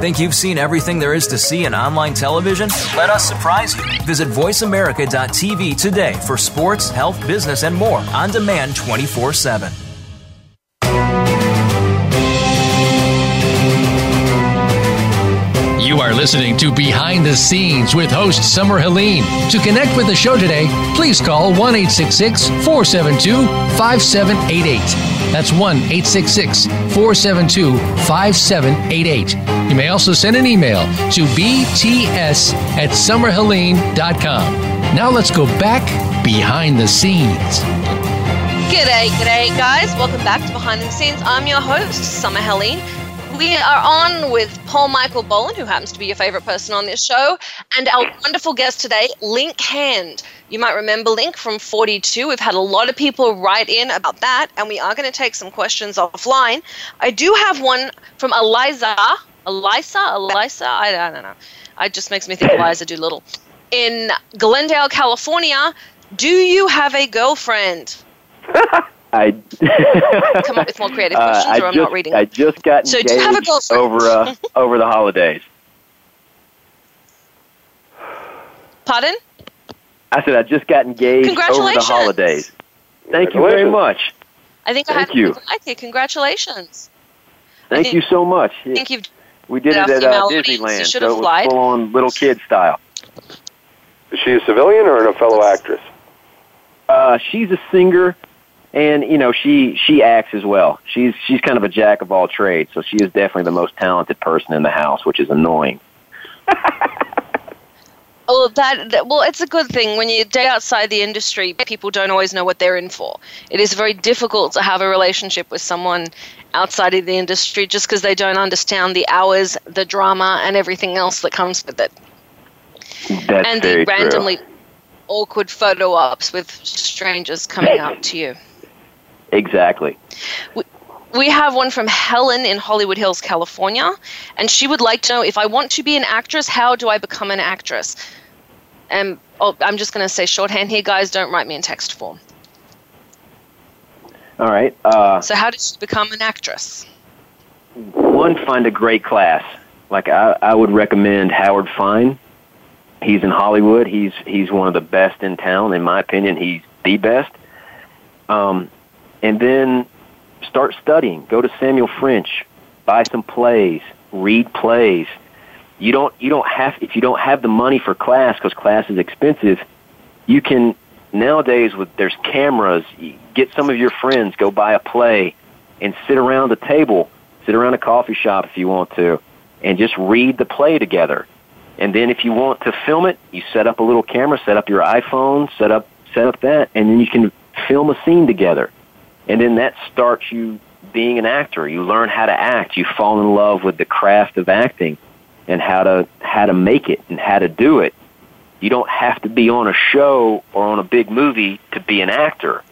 Think you've seen everything there is to see in online television? Let us surprise you. Visit VoiceAmerica.tv today for sports, health, business, and more on demand 24 7. You are listening to Behind the Scenes with host Summer Helene. To connect with the show today, please call 1 472 5788. That's 1 472 5788. You may also send an email to bts at summerhelene.com. Now let's go back behind the scenes. G'day, g'day, guys. Welcome back to Behind the Scenes. I'm your host, Summer Helene. We are on with Paul Michael Boland, who happens to be your favorite person on this show, and our wonderful guest today, Linc Hand. You might remember Linc from 42. We've had a lot of people write in about that, and we are going to take some questions offline. I do have one from Eliza. Eliza? Eliza? I, I don't know. It just makes me think Eliza Doolittle. In Glendale, California, do you have a girlfriend? I come up with more creative questions, uh, or I'm just, not reading. I just got So engaged do you have a girlfriend? over uh, over the holidays. Pardon? I said I just got engaged over the holidays. Thank you very much. I think I Thank had you. like it. Congratulations. Thank think- you so much. I think you've we did it at uh, female audience. You Disneyland, so it was full on little kid style. Is she a civilian or a fellow actress? Uh, she's a singer, and you know she she acts as well. She's she's kind of a jack of all trades, so she is definitely the most talented person in the house, which is annoying. Oh, that, that well, it's a good thing when you date outside the industry. People don't always know what they're in for. It is very difficult to have a relationship with someone outside of the industry just because they don't understand the hours, the drama, and everything else that comes with it. That's and the randomly true. awkward photo ops with strangers coming up to you. Exactly. We have one from Helen in Hollywood Hills, California, and she would like to know if I want to be an actress, how do I become an actress? And oh, I'm just going to say shorthand here, guys. Don't write me in text form. All right. Uh, So, how did she become an actress? one, find a great class. Like I, I would recommend Howard Fine. He's in Hollywood. He's he's one of the best in town, in my opinion. He's the best. Um, and then start studying. Go to Samuel French. Buy some plays. Read plays. You don't you don't have if you don't have the money for class because class is expensive. You can nowadays with there's cameras. Get some of your friends. Go buy a play and sit around the table sit around a coffee shop if you want to, and just read the play together. And then if you want to film it, you set up a little camera, set up your iPhone, set up set up that, and then you can film a scene together. And then that starts you being an actor. You learn how to act. You fall in love with the craft of acting and how to how to make it and how to do it. You don't have to be on a show or on a big movie to be an actor,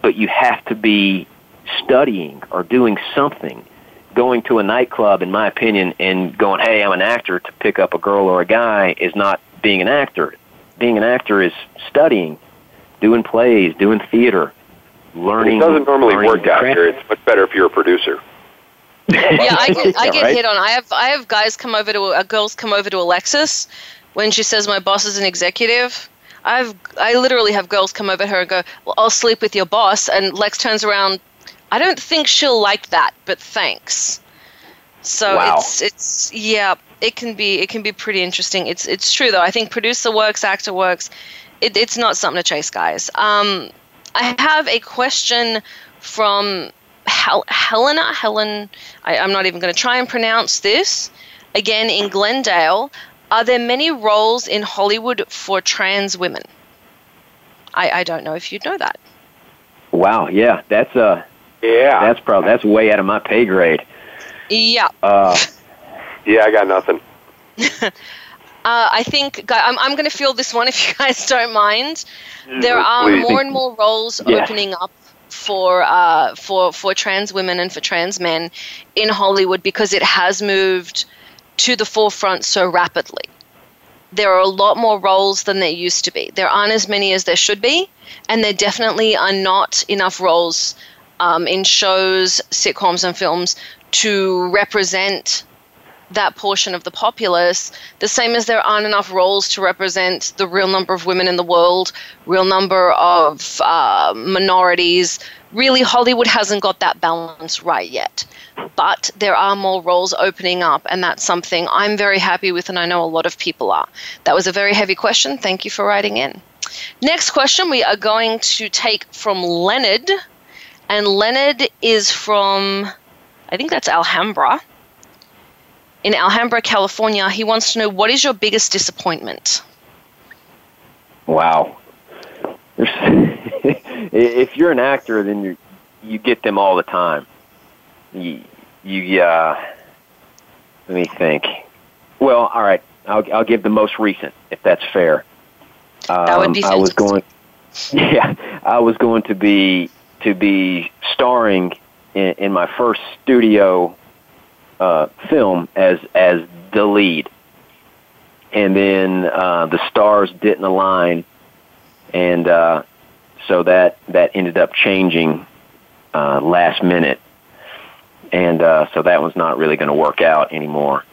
but you have to be studying or doing something. Going to a nightclub, in my opinion, and going, "Hey, I'm an actor," to pick up a girl or a guy is not being an actor. Being an actor is studying, doing plays, doing theater, learning. It doesn't normally work out craft. here. It's much better if you're a producer. yeah, I get, I get Right? hit on. I have I have guys come over to uh, girls come over to Alexis when she says my boss is an executive. I've I literally have girls come over to her and go, "Well, I'll sleep with your boss," and Lex turns around. I don't think she'll like that, but thanks. So Wow. it's it's yeah, it can be it can be pretty interesting. It's it's true though. I think producer works, actor works. It, it's not something to chase, guys. Um, I have a question from Hel- Helena. Helen, I, I'm not even going to try and pronounce this. Again, in Glendale, are there many roles in Hollywood for trans women? I, I don't know if you'd know that. Wow, yeah, that's uh, Yeah. that's probably that's way out of my pay grade. Yeah. Uh, yeah, I got nothing. Uh, I think I'm, I'm going to fill this one if you guys don't mind. There are more and more roles Yeah. opening up for uh, for for trans women and for trans men in Hollywood because it has moved to the forefront so rapidly. There are a lot more roles than there used to be. There aren't as many as there should be, and there definitely are not enough roles um, in shows, sitcoms, and films to represent that portion of the populace, the same as there aren't enough roles to represent the real number of women in the world, real number of uh, minorities. Really, Hollywood hasn't got that balance right yet. But there are more roles opening up, and that's something I'm very happy with, and I know a lot of people are. That was a very heavy question. Thank you for writing in. Next question we are going to take from Leonard, and Leonard is from, I think that's Alhambra in Alhambra, California. He wants to know what is your biggest disappointment? wow. If you're an actor, then you you get them all the time. You you uh, let me think. Well, all right. I'll I'll give the most recent, if that's fair. Um, That would be I was going. Yeah, I was going to be to be starring in, in my first studio uh, film as as the lead, and then uh, the stars didn't align, and uh, so that that ended up changing uh, last minute, and uh, so that was not really going to work out anymore.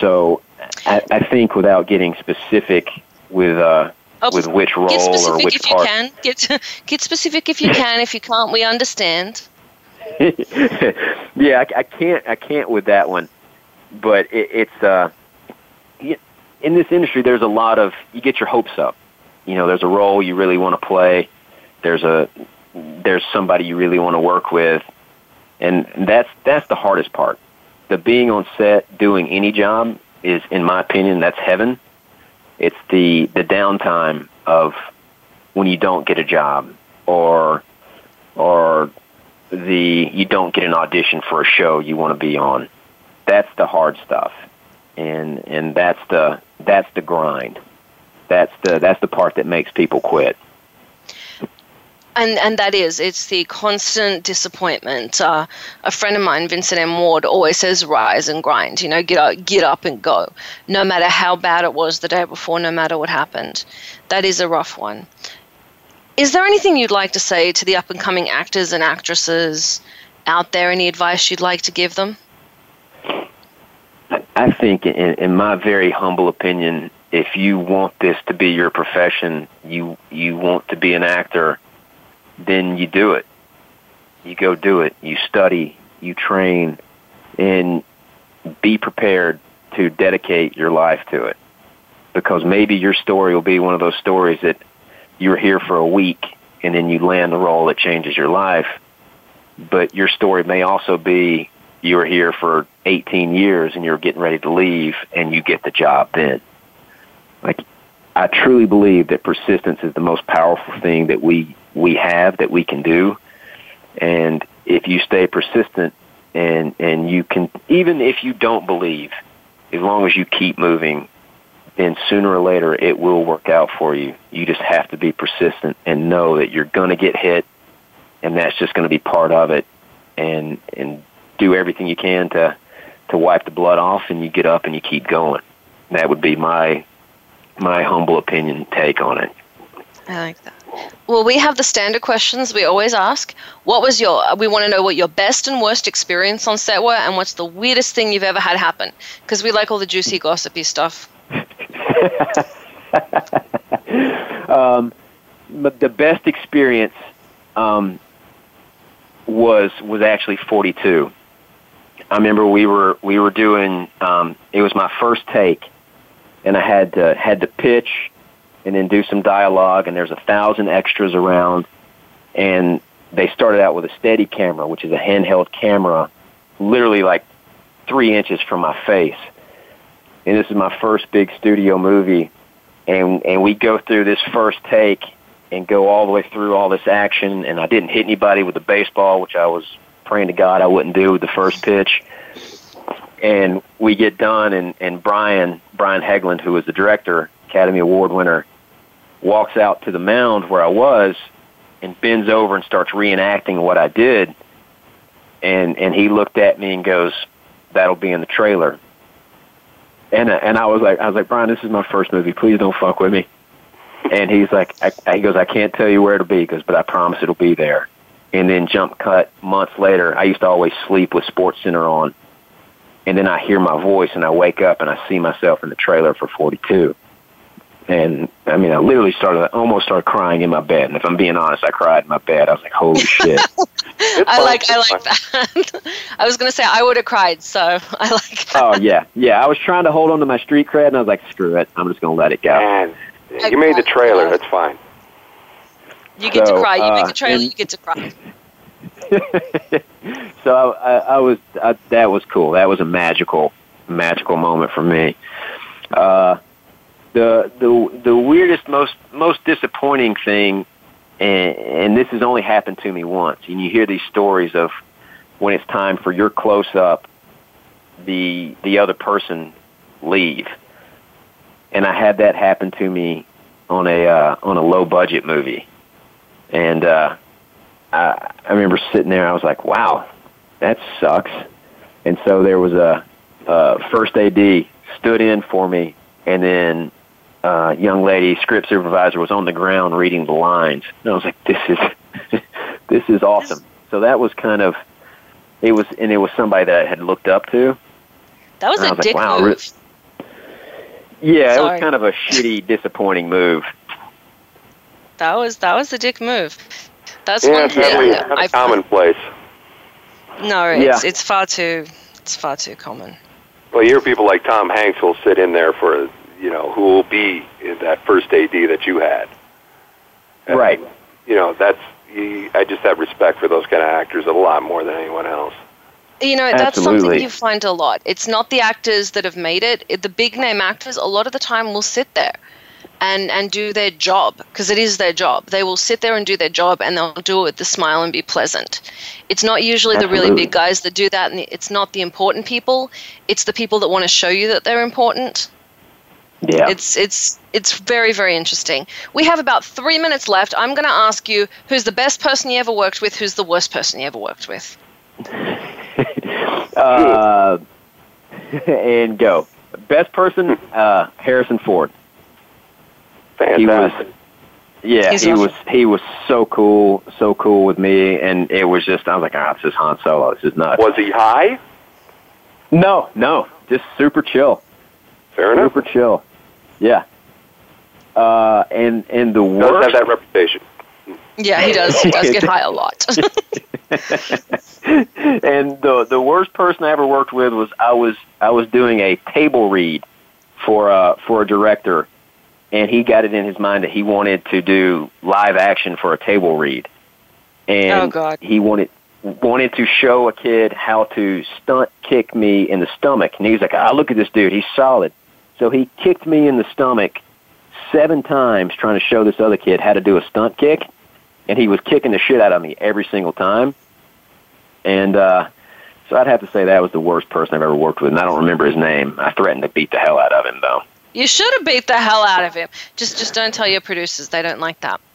So I, I think without getting specific with uh, Oh, with which role Get or specific which if you part. can. Get get specific if you can. If you can't, we understand. yeah, I, I can't. I can't with that one. But it, it's uh, in this industry. There's a lot of you get your hopes up. You know, there's a role you really want to play. There's a there's somebody you really want to work with, and that's that's the hardest part. The being on set doing any job is, in my opinion, that's heaven. It's the the downtime of when you don't get a job or or the you don't get an audition for a show you want to be on. That's the hard stuff, and and that's the that's the grind. That's the that's the part that makes people quit. And and that is it's the constant disappointment. Uh, a friend of mine, Vincent M. Ward, always says, "Rise and grind." You know, get up, get up and go. No matter how bad it was the day before, no matter what happened, that is a rough one. Is there anything you'd like to say to the up and coming actors and actresses out there? Any advice you'd like to give them? I think, in, in my very humble opinion, if you want this to be your profession, you you want to be an actor, then you do it. You go do it. You study, you train, and be prepared to dedicate your life to it. Because maybe your story will be one of those stories that you're here for a week and then you land the role that changes your life. But your story may also be you were here for 18 years and you're getting ready to leave and you get the job then. Like, I truly believe that persistence is the most powerful thing that we, we have, that we can do. And if you stay persistent and and you can even if you don't believe, as long as you keep moving, then sooner or later it will work out for you. You just have to be persistent and know that you're going to get hit, and that's just going to be part of it. And and do everything you can to to wipe the blood off, and you get up and you keep going. That would be my my humble opinion take on it. I like that. Well, we have the standard questions we always ask. What was your, we want to know what your best and worst experience on set were, and what's the weirdest thing you've ever had happen? Because we like all the juicy, gossipy stuff. um, the best experience um, was was actually 42. I remember we were we were doing. Um, it was my first take, and I had to had to pitch and then do some dialogue. And there's a thousand extras around, and they started out with a steady camera, which is a handheld camera, literally like three inches from my face. And this is my first big studio movie, and and we go through this first take and go all the way through all this action, and I didn't hit anybody with the baseball, which I was praying to God I wouldn't do with the first pitch. And we get done, and and Brian Brian Helgeland, who was the director, Academy Award winner, walks out to the mound where I was and bends over and starts reenacting what I did. And and he looked at me and goes, "That'll be in the trailer." And and I was like, I was like, Brian, this is my first movie. Please don't fuck with me. And he's like, I, he goes, I can't tell you where it'll be, he goes, but I promise it'll be there. And then jump cut months later. I used to always sleep with Sports Center on, and then I hear my voice and I wake up and I see myself in the trailer for 42 and I mean, I literally started, I almost started crying in my bed. And if I'm being honest, I cried in my bed. I was like, "Holy shit!" I like, I like that. I was gonna say I would have cried, so I like. That. Oh yeah, yeah. I was trying to hold on to my street cred, and I was like, "Screw it! I'm just gonna let it go." Man, you made the trailer. That's fine. You get so, to cry. You uh, make the trailer. And, you get to cry. so I, I, I was I, that was cool. That was a magical, magical moment for me. Uh, the the the weirdest, most most disappointing thing, and, and this has only happened to me once. And you hear these stories of when it's time for your close up, the the other person leave, and I had that happen to me on a uh, on a low budget movie, and uh, I I remember sitting there. I was like, wow, that sucks. And so there was a, a first AD stood in for me, and then uh, young lady, script supervisor, was on the ground reading the lines. And I was like, this is, this is awesome. So that was kind of, it was, and it was somebody that I had looked up to. That was a was dick like, wow, move. Yeah, Sorry. it was kind of a shitty, disappointing move. That was that was a dick move. That's yeah, one thing definitely that kind I of commonplace. No, it's Yeah. it's far too it's far too common. Well, you hear people like Tom Hanks will sit in there for you know who will be in that first AD that you had. And, Right. You know that's you, I just have respect for those kind of actors a lot more than anyone else. You know, that's something you find a lot. It's not the actors that have made it. it the big name actors, a lot of the time, will sit there and, and do their job because it is their job. They will sit there and do their job and they'll do it with a smile and be pleasant. It's not usually the really big guys that do that, and it's not the important people. It's the people that want to show you that they're important. Yeah. It's it's it's very very interesting. We have about three minutes left. I'm going to ask you who's the best person you ever worked with, who's the worst person you ever worked with. uh, and go. Best person, uh, Harrison Ford. He was, Fantastic. yeah, He's he awesome. was he was so cool, so cool with me, and it was just I was like, ah, this is Han Solo. This is nuts. Was he high? No, no, just super chill, Fair enough. super chill. Yeah. Uh, and and the Does worst. have that reputation. Yeah, he does. He does get high a lot. and the the worst person I ever worked with was I was I was doing a table read for uh for a director and he got it in his mind that he wanted to do live action for a table read. And Oh, God. he wanted wanted to show a kid how to stunt kick me in the stomach. And he was like, I look at this dude. He's solid." So he kicked me in the stomach seven times trying to show this other kid how to do a stunt kick, and he was kicking the shit out of me every single time. And uh, so I'd have to say that was the worst person I've ever worked with, and I don't remember his name. I threatened to beat the hell out of him, though. You should have beat the hell out of him. Just, just don't tell your producers; they don't like that.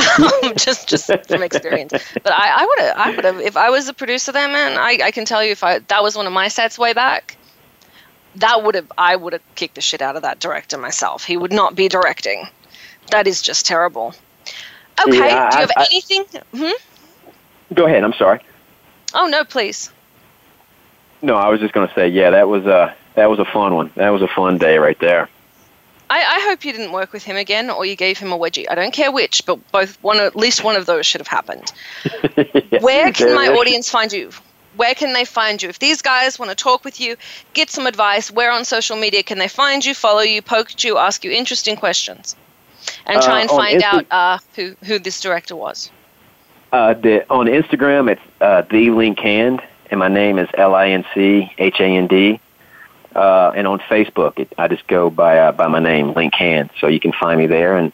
Um, just, just from experience. But I, I would have, I would have, if I was a producer there, man. I, I can tell you, if I that was one of my sets way back, that would have, I would have kicked the shit out of that director myself. He would not be directing. That is just terrible. Okay. Yeah, do you have I- anything? Hmm? Go ahead. I'm sorry. Oh no, please. No, I was just going to say, yeah, that was a that was a fun one. That was a fun day right there. I, I hope you didn't work with him again, or you gave him a wedgie. I don't care which, but both one, at least one of those should have happened. Where can my audience find you? Where can they find you? If these guys want to talk with you, get some advice, where on social media can they find you, follow you, poke at you, ask you interesting questions, and try Uh, and on find Insta- out uh, who who this director was? Uh, the, on Instagram, it's uh, the Linc Hand, and my name is L I N C H A N D. Uh, and on Facebook, it, I just go by uh, by my name, Linc Hand. So you can find me there and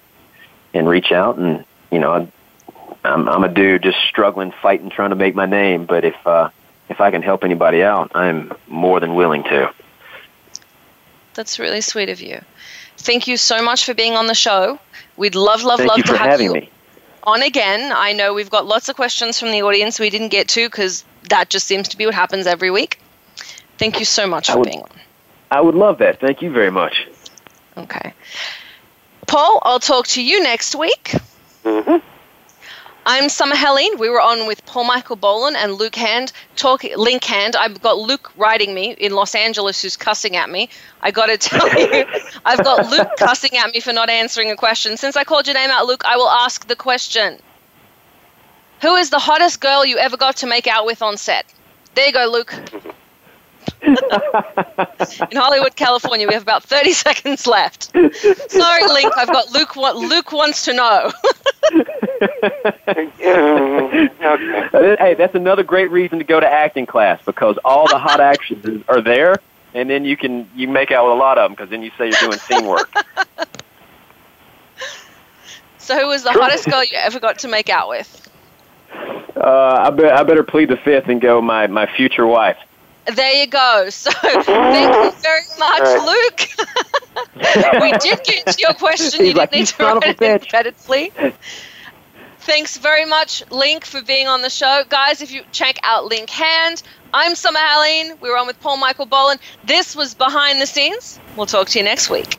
and reach out. And you know, I'm I'm a dude just struggling, fighting, trying to make my name. But if uh, if I can help anybody out, I'm more than willing to. That's really sweet of you. Thank you so much for being on the show. We'd love, love, Thank love to have you me. on again. I know we've got lots of questions from the audience we didn't get to because that just seems to be what happens every week. Thank you so much I for would- being on. I would love that. Thank you very much. Okay. Paul, I'll talk to you next week. Mm-hmm. I'm Summer Helene. We were on with Paul Michael Bolan and Luke Hand, talk, Linc Hand. I've got Luke writing me in Los Angeles who's cussing at me. I got to tell you, I've got Luke cussing at me for not answering a question. Since I called your name out, Luke, I will ask the question Who is the hottest girl you ever got to make out with on set? There you go, Luke. in Hollywood, California, we have about 30 seconds left. Sorry, Linc, I've got Luke. Wa- Luke wants to know. okay. Hey, that's another great reason to go to acting class because all the hot actions are there, and then you can you make out with a lot of them because then you say you're doing scene work. So, who was the hottest girl you ever got to make out with? Uh, I, be, I better plead the fifth and go my my future wife. There you go. So, thank you very much, Luke. we did get to your question. You He's didn't like, need to son of a write it in bitch." Thanks very much, Linc, for being on the show. Guys, if you check out Linc Hand, I'm Summer Helene. We were on with Paul Michael Bolan. This was Behind the Scenes. We'll talk to you next week.